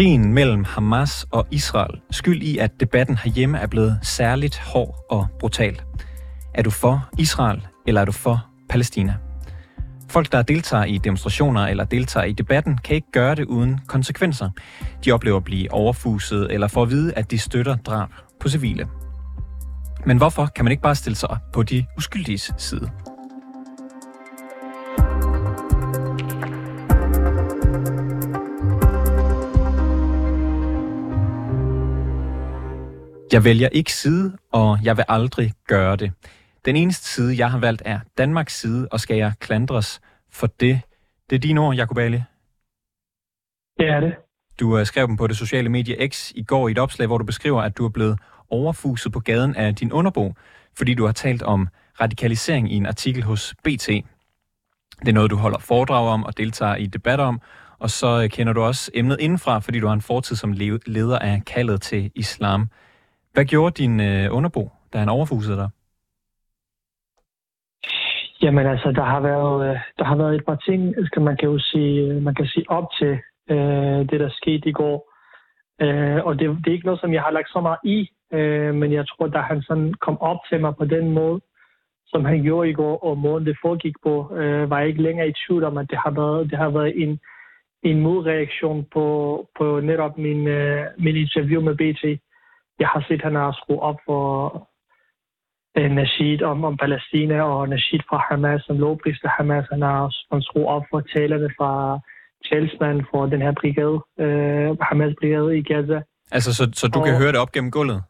Krigen mellem Hamas og Israel skyld i, at debatten herhjemme er blevet særligt hård og brutal? Er du for Israel, eller er du for Palæstina? Folk, der deltager i demonstrationer eller deltager i debatten, kan ikke gøre det uden konsekvenser. De oplever at blive overfuset eller får at vide, at de støtter drab på civile. Men hvorfor kan man ikke bare stille sig op på de uskyldiges side? Jeg vælger ikke side, og jeg vil aldrig gøre det. Den eneste side, jeg har valgt, er Danmarks side, og skal jeg klandres for det? Det er dine ord, Jacob Ali. Det er det. Du uh, skrev dem på det sociale medie X i går i et opslag, hvor du beskriver, at du er blevet overfuset på gaden af din underbo, fordi du har talt om radikalisering i en artikel hos BT. Det er noget, du holder foredrag om og deltager i debatter om, og så uh, kender du også emnet indenfra, fordi du har en fortid som leder af kaldet til islam. Hvad gjorde din øh, underbo, da han overfusede dig? Jamen altså, der har været, øh, der har været et par ting, skal man kan jo sige, man kan sige op til øh, det, der skete i går. Øh, og det, det er ikke noget, som jeg har lagt så meget i, øh, men jeg tror, da han sådan kom op til mig på den måde, som han gjorde i går, og måden det foregik på, øh, var jeg ikke længere i tvivl om, at det har været, det har været en, en modreaktion på, på netop min, øh, min interview med BT. Jeg har set, at han har skruet op for, øh, Nasheed om, om Palæstina og Nasheed fra Hamas, som lovpriste Hamas. Han har skruet op for talerne fra talsmanden for den her brigade, øh, Hamas-brigade i Gaza. Altså, så, så du og, kan høre det op gennem gulvet?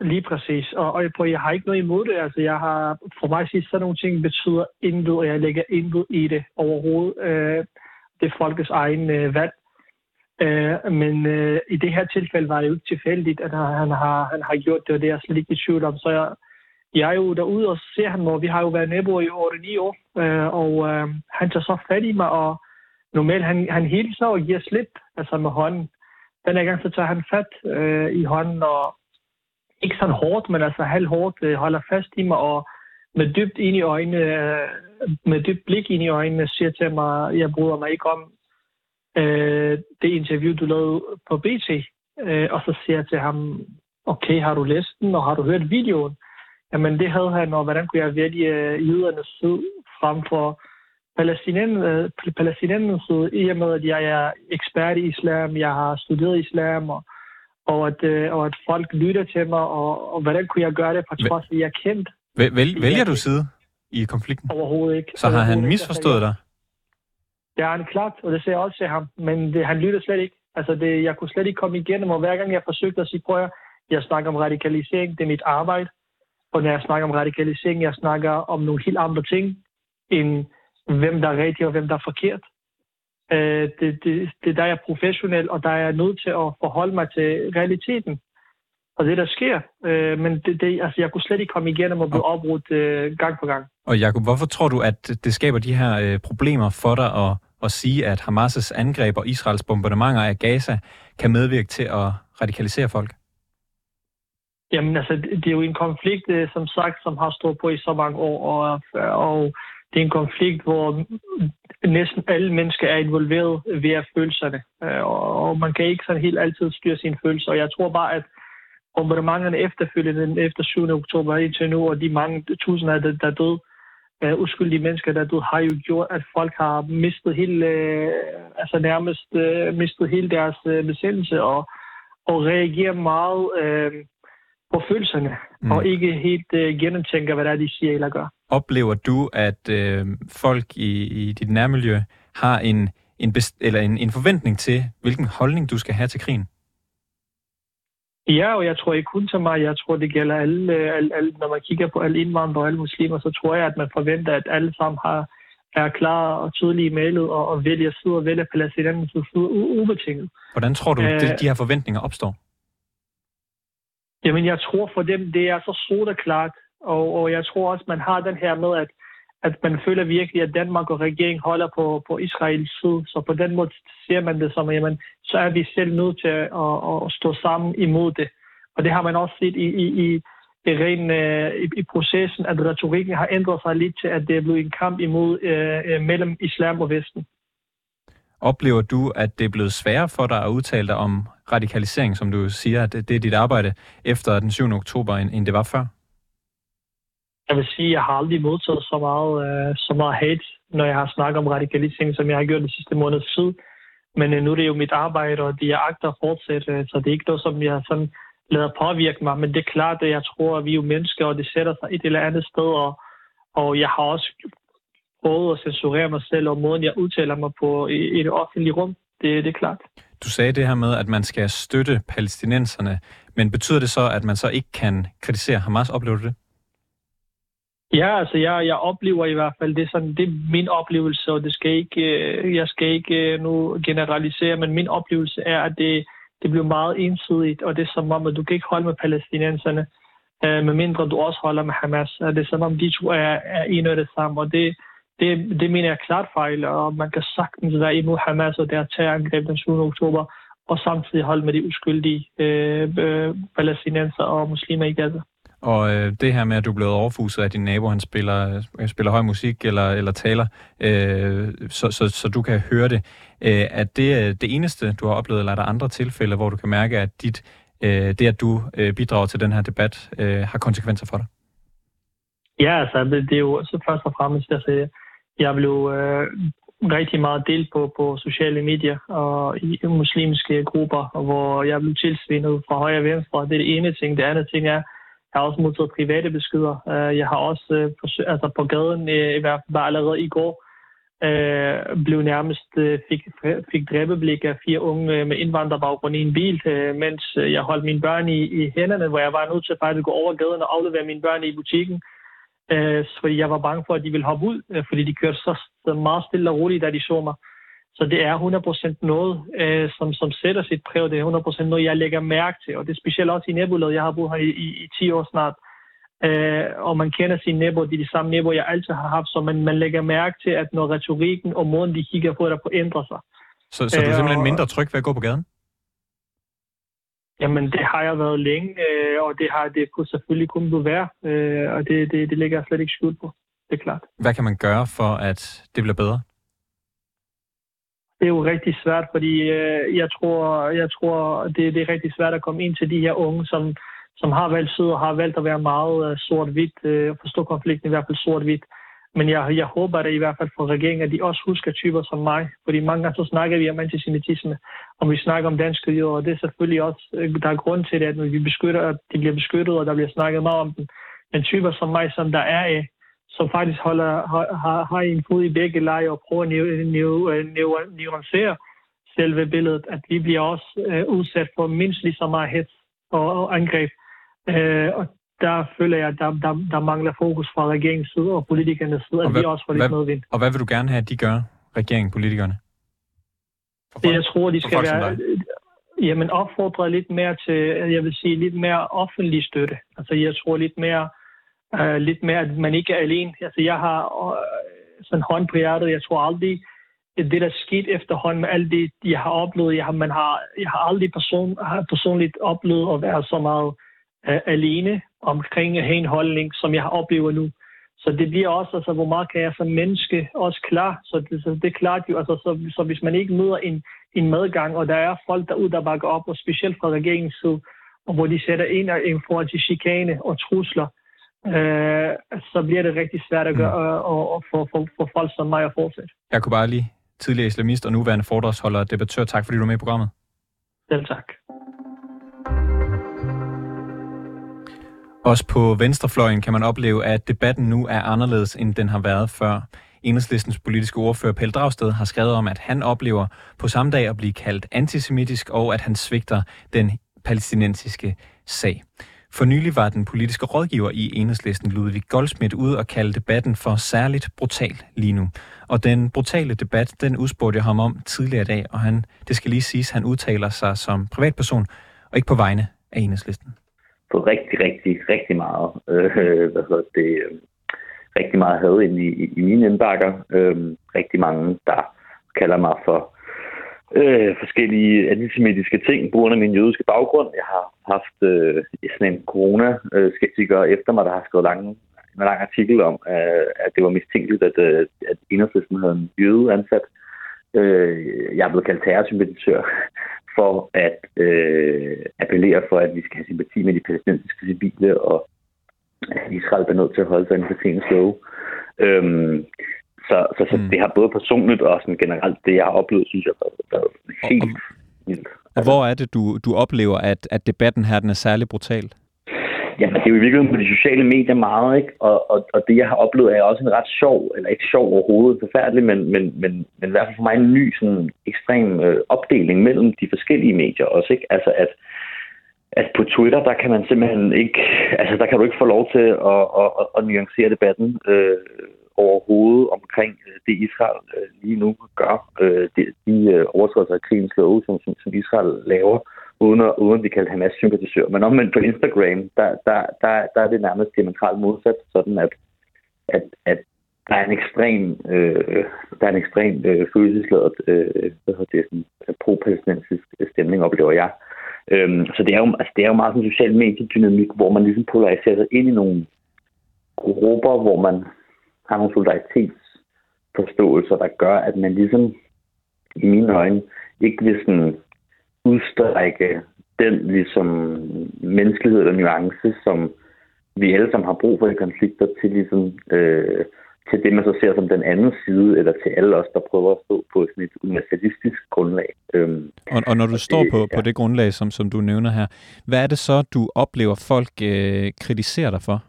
Lige præcis. Og, og på, jeg har ikke noget imod det. Altså, jeg har, for mig at sige, sådan nogle ting betyder intet, og jeg lægger intet i det overhovedet. Øh, det er folkets egen øh, valg. Øh, men øh, i det her tilfælde var det jo ikke tilfældigt, at han har, han har gjort det, og det er jeg slet ikke i tvivl om. Så jeg, jeg er jo derude og ser ham, og vi har jo været naboer i 8-9 år, øh, og øh, han tager så fat i mig, og normalt han, han hilser og giver slip, altså med hånden. Den her gang så tager han fat øh, i hånden, og ikke sådan hårdt, men altså halvhårdt øh, holder fast i mig, og med dybt ind i øjnene, øh, med dybt blik ind i øjnene, siger til mig, jeg bryder mig ikke om øh, det interview, du lavede på BT. Øh, og så siger jeg til ham, okay, har du læst den, og har du hørt videoen? Jamen det havde han, og hvordan kunne jeg vælge øh, jødernes side frem for palæstinensernes side, i og med at jeg er ekspert i islam, jeg har studeret islam, og, og, at, øh, og at folk lytter til mig, og, og hvordan kunne jeg gøre det, på trods af, at jeg er kendt. Vælger du side i konflikten? Overhovedet ikke. Så har han misforstået dig? Det er han klart, og det ser jeg også til ham, men det, han lytter slet ikke. Altså, det, jeg kunne slet ikke komme igennem, og hver gang jeg forsøgte at sige, prøv at jeg snakker om radikalisering, det er mit arbejde, og når jeg snakker om radikalisering, jeg snakker om nogle helt andre ting, end hvem der er rigtig og hvem der er forkert. Øh, det, det, det der er professionel, og der er jeg nødt til at forholde mig til realiteten og det, der sker. Øh, men det, det, altså, jeg kunne slet ikke komme igennem og blive opbrudt øh, gang på gang. Og Jacob, hvorfor tror du, at det skaber de her øh, problemer for dig at, at sige, at Hamas' angreb og Israels bombardementer af Gaza kan medvirke til at radikalisere folk? Jamen altså, det er jo en konflikt, øh, som sagt, som har stået på i så mange år, og, øh, og det er en konflikt, hvor næsten alle mennesker er involveret ved følelserne, øh, og man kan ikke sådan helt altid styre sine følelser, og jeg tror bare, at bombardementerne efterfølgende efter 7. oktober indtil nu, og de mange tusinder, der, der døde, uh, uskyldige mennesker, der døde, har jo gjort, at folk har mistet hele, uh, altså nærmest uh, mistet hele deres uh, besættelse, og, og reagerer meget uh, på følelserne, mm. og ikke helt uh, gennemtænker, hvad der er, de siger eller gør. Oplever du, at uh, folk i, i dit nærmiljø har en, en, best, eller en, en forventning til, hvilken holdning du skal have til krigen? Ja, og jeg tror ikke kun til mig. Jeg tror, det gælder alle, alle, alle når man kigger på alle indvandrere og alle muslimer, så tror jeg, at man forventer, at alle sammen har, er klar og tydelige malet og, og vælger side og vælger palæstinensernes side ubetinget. Hvordan tror du, at de her forventninger opstår? Jamen, jeg tror for dem, det er så sort og klart. Og, og jeg tror også, man har den her med, at, at man føler virkelig, at Danmark og regeringen holder på, på Israels side. Så på den måde ser man det som, jamen, så er vi selv nødt til at, at, at stå sammen imod det. Og det har man også set i, i, i, i, ren, øh, i, i processen, at retorikken har ændret sig lidt til, at det er blevet en kamp imod øh, øh, mellem islam og Vesten. Oplever du, at det er blevet sværere for dig at udtale dig om radikalisering, som du siger, at det er dit arbejde efter den 7. oktober, end det var før? Jeg vil sige, at jeg har aldrig modtaget så meget, øh, så meget hate, når jeg har snakket om radikalisering, som jeg har gjort de sidste måneder tid. Men øh, nu er det jo mit arbejde, og det er agter at fortsætte, øh, så det er ikke noget, som jeg sådan lader påvirke mig. Men det er klart, at jeg tror, at vi er jo mennesker, og det sætter sig et eller andet sted, og, og jeg har også prøvet at censurere mig selv, og måden, jeg udtaler mig på i, i det offentlige rum. Det, det er klart. Du sagde det her med, at man skal støtte palæstinenserne, men betyder det så, at man så ikke kan kritisere Hamas? Oplever du det? Ja, altså jeg, jeg oplever i hvert fald, det er, sådan, det er min oplevelse, og det skal ikke, øh, jeg skal ikke øh, nu generalisere, men min oplevelse er, at det, det bliver meget ensidigt, og det er som om, at du kan ikke holde med palæstinenserne, øh, medmindre du også holder med Hamas. Det er som om, de to er, er en og det samme, og det, det, det mener jeg er klart fejl, og man kan sagtens være imod Hamas og deres terrorangreb den 7. oktober, og samtidig holde med de uskyldige øh, øh, palæstinenser og muslimer i Gaza. Og øh, det her med, at du er blevet overfuset af din nabo, han spiller, øh, spiller høj musik eller, eller taler, øh, så, så, så du kan høre det. Øh, er det øh, det eneste, du har oplevet, eller er der andre tilfælde, hvor du kan mærke, at dit, øh, det, at du øh, bidrager til den her debat, øh, har konsekvenser for dig? Ja, altså, det, det er jo så først og fremmest, altså, jeg blev øh, rigtig meget delt på, på sociale medier og i muslimske grupper, hvor jeg blev tilsvinet fra højre og venstre. Det er det ene ting. Det andet ting er, jeg har også modtaget private beskeder. Øh, jeg har også øh, altså på gaden, øh, i hvert fald bare allerede i går, øh, blev nærmest øh, fik, fik dræbeblik af fire unge med indvandrerbaggrund i en bil, mens jeg holdt mine børn i, i hænderne, hvor jeg var nødt til faktisk at gå over gaden og aflevere mine børn i butikken øh, fordi jeg var bange for, at de ville hoppe ud, øh, fordi de kørte så, så meget stille og roligt, da de så mig. Så det er 100% noget, øh, som, som sætter sit præg. Det er 100% noget, jeg lægger mærke til. Og det er specielt også i nabolaget. Jeg har boet her i, i, i 10 år snart. Øh, og man kender sine naboer. Det er de samme naboer, jeg altid har haft. Så man, man lægger mærke til, at når retorikken og måden, de kigger på, der på ændrer sig. Så, så du er simpelthen mindre tryg ved at gå på gaden? Jamen, det har jeg været længe, øh, og det har det kunne selvfølgelig kun blive være, øh, og det, det, det ligger jeg slet ikke skjult på. Det er klart. Hvad kan man gøre for, at det bliver bedre? Det er jo rigtig svært, fordi øh, jeg tror, jeg tror det, det er rigtig svært at komme ind til de her unge, som, som har valgt syd og har valgt at være meget øh, sort-hvidt, øh, forstå konflikten i hvert fald sort-hvidt. Men jeg, jeg håber da i hvert fald for regeringen, at de også husker typer som mig. Fordi mange gange så snakker vi om antisemitisme, og vi snakker om danske jøder, og det er selvfølgelig også, øh, der er grund til det, at vi beskytter, at de bliver beskyttet, og der bliver snakket meget om dem. Men typer som mig, som der er af, som faktisk holder, har, har en fod i begge lejre og prøver at nuancere selve billedet, at vi bliver også uh, udsat for mindst lige så meget hets og, og angreb. Uh, og der føler jeg, at der, der, der mangler fokus fra regeringens side og politikernes side, at hvad, vi også får lidt medvind. Og hvad vil du gerne have, at de gør, regeringen, politikerne? det, jeg tror, de skal være... Jamen opfordre lidt mere til, jeg vil sige, lidt mere offentlig støtte. Altså jeg tror lidt mere, øh, lidt mere, at man ikke er alene. Altså jeg har øh, sådan hånd på hjertet. Jeg tror aldrig, det der skete efterhånden med alt det, jeg har oplevet. Jeg har, man har, jeg har aldrig person, har personligt oplevet at være så meget øh, alene omkring at have en holdning, som jeg har oplevet nu. Så det bliver også, altså, hvor meget kan jeg som menneske også klar. Så det, så det er klart jo, altså, så, så hvis man ikke møder en, en medgang, og der er folk derude, der bakker op, og specielt fra regeringens side, og hvor de sætter ind i forhold til chikane og trusler, øh, så bliver det rigtig svært at, gøre, mm. og, og for, for, for folk som mig at fortsætte. Jeg kunne bare lige tidligere islamist og nuværende foredragsholder og debattør. Tak fordi du er med i programmet. Selv tak. Også på venstrefløjen kan man opleve, at debatten nu er anderledes, end den har været før. Enhedslistens politiske ordfører Pelle Dragsted har skrevet om, at han oplever på samme dag at blive kaldt antisemitisk, og at han svigter den palæstinensiske sag. For nylig var den politiske rådgiver i Enhedslisten Ludvig Goldsmith ude og kalde debatten for særligt brutal lige nu. Og den brutale debat, den udspurgte jeg ham om tidligere i dag, og han, det skal lige siges, han udtaler sig som privatperson og ikke på vegne af Enhedslisten På rigtig, rigtig, rigtig meget, øh, hvad hedder det, øh, rigtig meget had ind i, i, i mine indbakker. Øh, rigtig mange, der kalder mig for øh, forskellige antisemitiske ting på grund af min jødiske baggrund. Jeg har haft øh, sådan en corona-skeptiker efter mig, der har skrevet lange, en lang artikel om, øh, at det var mistænkeligt, at, øh, at enhedslisten havde en jøde ansat Øh, jeg er blevet kaldt terrorsympatisør for at øh, appellere for, at vi skal have sympati med de palæstinensiske civile, og at Israel bliver nødt til at holde sig inden for krigens love. Øhm, så så, så mm. det har både personligt og sådan generelt, det jeg har oplevet, synes jeg, har været helt og, vildt. Og hvor er det, du, du oplever, at, at debatten her den er særlig brutal? Jamen, det er jo i virkeligheden på de sociale medier meget, ikke? Og, og, og det, jeg har oplevet, er også en ret sjov, eller ikke sjov overhovedet, forfærdelig, men, men, men, men i hvert fald for mig en ny sådan, ekstrem øh, opdeling mellem de forskellige medier også, ikke? Altså, at, at på Twitter, der kan man simpelthen ikke, altså der kan du ikke få lov til at, at, at, at nuancere debatten øh, overhovedet omkring øh, det, Israel øh, lige nu gør. Øh, de overtrædelser af krigens love, som, som, som Israel laver, uden at, uden at de kalder Hamas sympatisør. Men omvendt på Instagram, der, der, der, der er det nærmest diametralt modsat, sådan at, at, at der er en ekstrem, øh, der er en ekstrem øh, følelsesladet øh, hvad hedder det, sådan, pro-palæstinensisk stemning, oplever jeg. Øhm, så det er, jo, altså, det er jo meget sådan en social mediedynamik, hvor man ligesom polariserer sig ind i nogle grupper, hvor man har nogle solidaritetsforståelser, der gør, at man ligesom i mine øjne ikke vil sådan udstrække den ligesom menneskelighed eller nuance, som vi alle sammen har brug for i konflikter til ligesom øh, til det, man så ser som den anden side, eller til alle os, der prøver at stå på sådan et universalistisk grundlag. Øhm, og, og når du og står det, på, ja. på det grundlag, som, som du nævner her, hvad er det så, du oplever, folk øh, kritiserer dig for?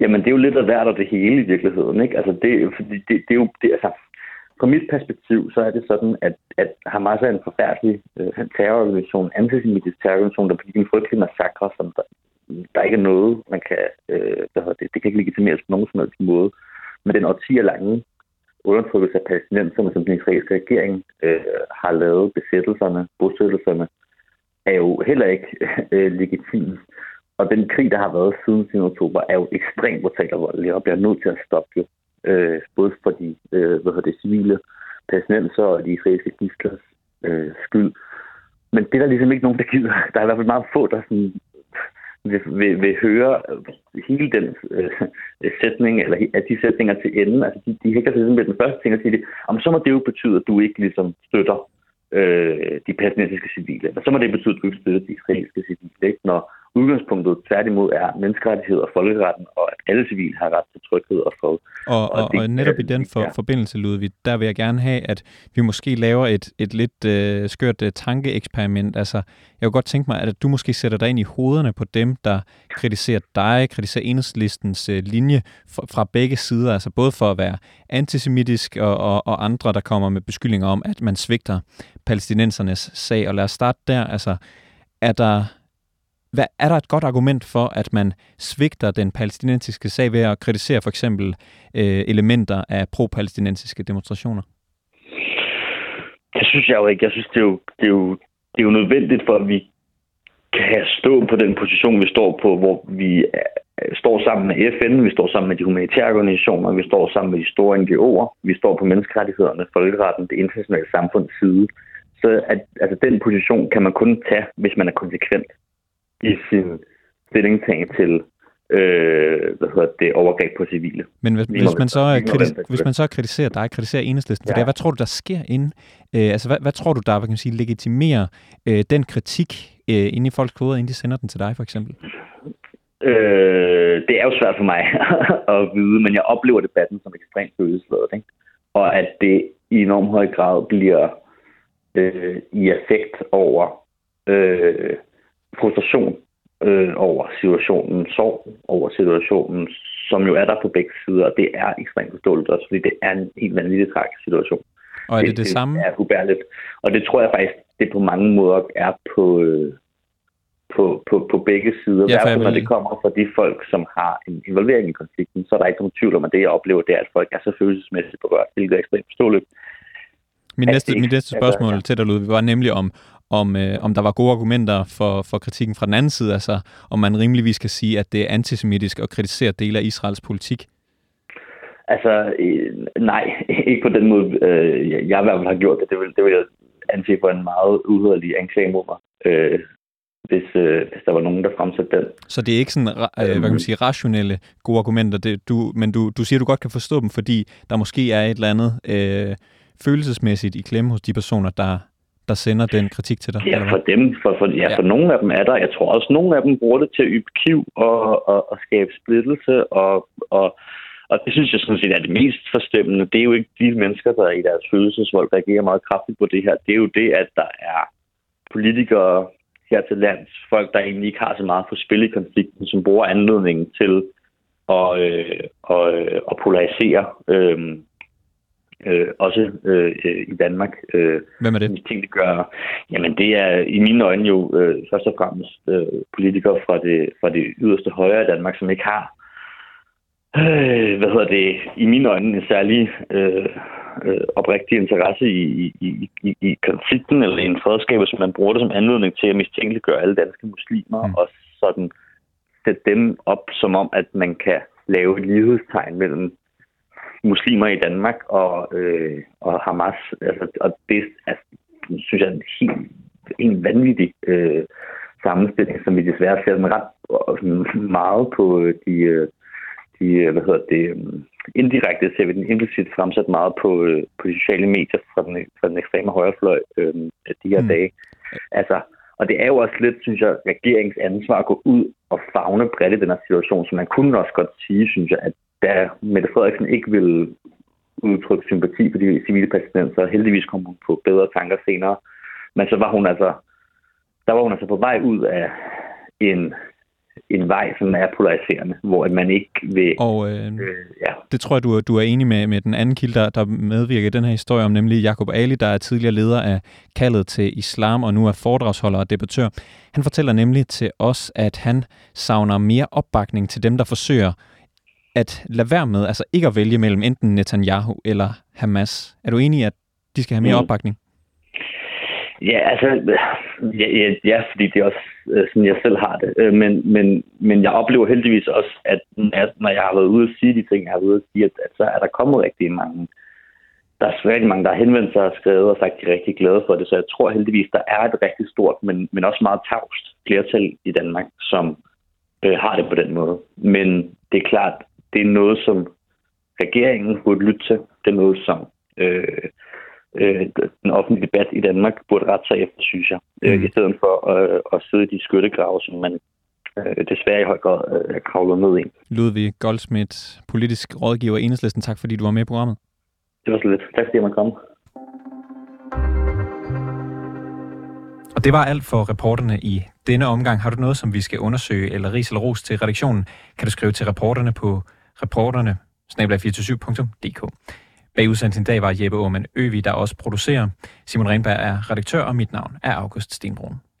Jamen, det er jo lidt af hvert og det hele i virkeligheden. Ikke? Altså, det, fordi det, det, er jo, det, altså, fra mit perspektiv, så er det sådan, at, at Hamas er en forfærdelig øh, terrororganisation, antisemitisk terrororganisation, der begik en frygtelig massakre, som der, der ikke er noget, man kan, øh, det, det kan ikke legitimeres på nogen som helst måde. Men den årtier lange undertrykkelse af palæstinenserne, som den israelske regering øh, har lavet besættelserne, bosættelserne, er jo heller ikke øh, legitim. Og den krig, der har været siden 10. oktober, er jo ekstremt brutal og voldelig, og bliver nødt til at stoppe jo. Øh, både for de øh, hvad det, civile palæstinenser og de israelske gistlers øh, skyld. Men det er der ligesom ikke nogen, der gider. Der er i hvert fald meget få, der sådan vil, vil, vil høre øh, hele den øh, sætning, eller at de sætninger til enden. Altså, de, de hækker sig ligesom med den første ting og siger, om så må det jo betyde, at du ikke ligesom støtter øh, de palæstinensiske civile. Eller så må det betyde, at du ikke støtter de israelske civile. Ikke? Når udgangspunktet tværtimod er menneskerettighed og folkeretten, og at alle civile har ret til tryghed og fred. Og, og, og, det, og netop i den for, ja. forbindelse, Ludvig, der vil jeg gerne have, at vi måske laver et, et lidt øh, skørt øh, tankeeksperiment. Altså, jeg kunne godt tænke mig, at du måske sætter dig ind i hovederne på dem, der kritiserer dig, kritiserer enhedslistens øh, linje fra, fra begge sider, altså både for at være antisemitisk og, og, og andre, der kommer med beskyldninger om, at man svigter palæstinensernes sag. Og lad os starte der. Altså, er der hvad, er der et godt argument for, at man svigter den palæstinensiske sag ved at kritisere for eksempel øh, elementer af pro-palæstinensiske demonstrationer? Det synes jeg jo ikke. Jeg synes, det er jo, det er jo, det er jo nødvendigt for, at vi kan stå på den position, vi står på, hvor vi øh, står sammen med FN, vi står sammen med de humanitære organisationer, vi står sammen med de store NGO'er, vi står på menneskerettighederne, folkeretten, det internationale samfunds side. Så at, altså, den position kan man kun tage, hvis man er konsekvent i sin stillingtagen til øh, hvad hedder det, overgreb på civile. Men hvis, hvis, man, så, kritis- hvis man så kritiserer dig, kritiserer enhedslisten for ja. det, hvad tror du, der sker inde? Øh, altså, hvad, hvad tror du, der hvad kan man sige, legitimerer øh, den kritik øh, inde i folks hoveder, inden de sender den til dig, for eksempel? Øh, det er jo svært for mig at vide, men jeg oplever debatten som ekstremt følelsesladet. Ikke? Og at det i enorm høj grad bliver øh, i effekt over øh, frustration øh, over situationen, sorg over situationen, som jo er der på begge sider, og det er ekstremt forståeligt også, fordi det er en helt vanvittig tragisk situation. Og er det det, det samme? Det er ubærligt. Og det tror jeg faktisk, det på mange måder er på, øh, på, på, på begge sider. Ja, Hverken, når det kommer fra de folk, som har en involvering i konflikten, så er der ikke nogen tvivl om, at det, jeg oplever, det er, at folk er så følelsesmæssigt berørt, hvilket er ekstremt forståeligt. Min næste, min næste spørgsmål til dig, Ludvig, var nemlig om, om, øh, om der var gode argumenter for, for kritikken fra den anden side, altså om man rimeligvis kan sige, at det er antisemitisk at kritisere dele af Israels politik? Altså, øh, nej, ikke på den måde, øh, jeg i hvert fald har gjort det. Det vil, det vil jeg anse for en meget uhederlig anklage mod mig. Øh, hvis, øh, hvis der var nogen, der fremsatte den. Så det er ikke sådan, øh, hvad kan man sige, rationelle gode argumenter, det, du, men du, du siger, du godt kan forstå dem, fordi der måske er et eller andet øh, følelsesmæssigt i klemme hos de personer, der, der sender den kritik til dig? Ja, for dem. For, for, ja, ja, for nogle af dem er der. Jeg tror også, nogle af dem bruger det til at ybe kiv og, og, og skabe splittelse. Og, og, og det synes jeg sådan set er det mest forstemmende. Det er jo ikke de mennesker, der i deres følelsesvold reagerer meget kraftigt på det her. Det er jo det, at der er politikere her til lands, folk, der egentlig ikke har så meget på spil i konflikten, som bruger anledningen til at, øh, og, øh, at polarisere. Øh, øh, også øh, i Danmark. Øh, Hvem er det? Ting, det gør, jamen det er i mine øjne jo øh, først og fremmest øh, politikere fra det, fra det yderste højre i Danmark, som ikke har øh, hvad hedder det, i mine øjne en særlig øh, øh, oprigtig interesse i, i, i, i konflikten eller i en fredskab, som man bruger det som anledning til at mistænkeliggøre alle danske muslimer mm. og sådan sætte dem op som om, at man kan lave et lighedstegn mellem muslimer i Danmark og, øh, og Hamas. Altså, og det altså, synes jeg er en helt en vanvittig øh, sammenstilling, som vi desværre ser den ret meget på øh, de, øh, de hvad hedder det, øh, indirekte ser vi den implicit fremsat meget på, på de sociale medier fra den, fra den ekstreme højrefløj øh, de her mm. dage. Altså, og det er jo også lidt, synes jeg, regeringens ansvar at gå ud og fagne bredt i den her situation, så man kunne også godt sige, synes jeg, at da Mette Frederiksen ikke ville udtrykke sympati for de civile palæstinenser, heldigvis kom hun på bedre tanker senere. Men så var hun altså, der var hun altså på vej ud af en, en vej, som er polariserende, hvor man ikke vil... Og øh, øh, ja. det tror jeg, du, du er enig med, med den anden kilde, der, der medvirker i den her historie om, nemlig Jakob Ali, der er tidligere leder af kaldet til islam, og nu er foredragsholder og debattør. Han fortæller nemlig til os, at han savner mere opbakning til dem, der forsøger at lade være med, altså ikke at vælge mellem enten Netanyahu eller Hamas. Er du enig i, at de skal have mere mm. opbakning? Ja, altså, ja, ja, ja, fordi det er også øh, sådan, jeg selv har det. Øh, men, men, men jeg oplever heldigvis også, at når jeg har været ude og sige de ting, jeg har været ude at sige, at, at så er der kommet rigtig mange. Der er rigtig mange, der har henvendt sig og skrevet og sagt, at de er rigtig glade for det. Så jeg tror heldigvis, der er et rigtig stort, men, men også meget tavst flertal i Danmark, som øh, har det på den måde. Men det er klart, det er noget, som regeringen burde lytte til. Det er noget, som øh, øh, den offentlige debat i Danmark burde rette sig efter, synes jeg. Øh, mm. I stedet for øh, at sidde i de skyttegrave, som man øh, desværre i høj grad øh, kravler ned i. Ludvig Goldsmith, politisk rådgiver i Enhedslisten. Tak fordi du var med i programmet. Det var så lidt. Tak fordi jeg måtte komme. Og det var alt for reporterne i denne omgang. Har du noget, som vi skal undersøge, eller ris eller ros til redaktionen, kan du skrive til reporterne på reporterne, snablag247.dk. Bag udsendelsen i dag var Jeppe Aumann Øvi, der også producerer. Simon Renberg er redaktør, og mit navn er August Stenbrun.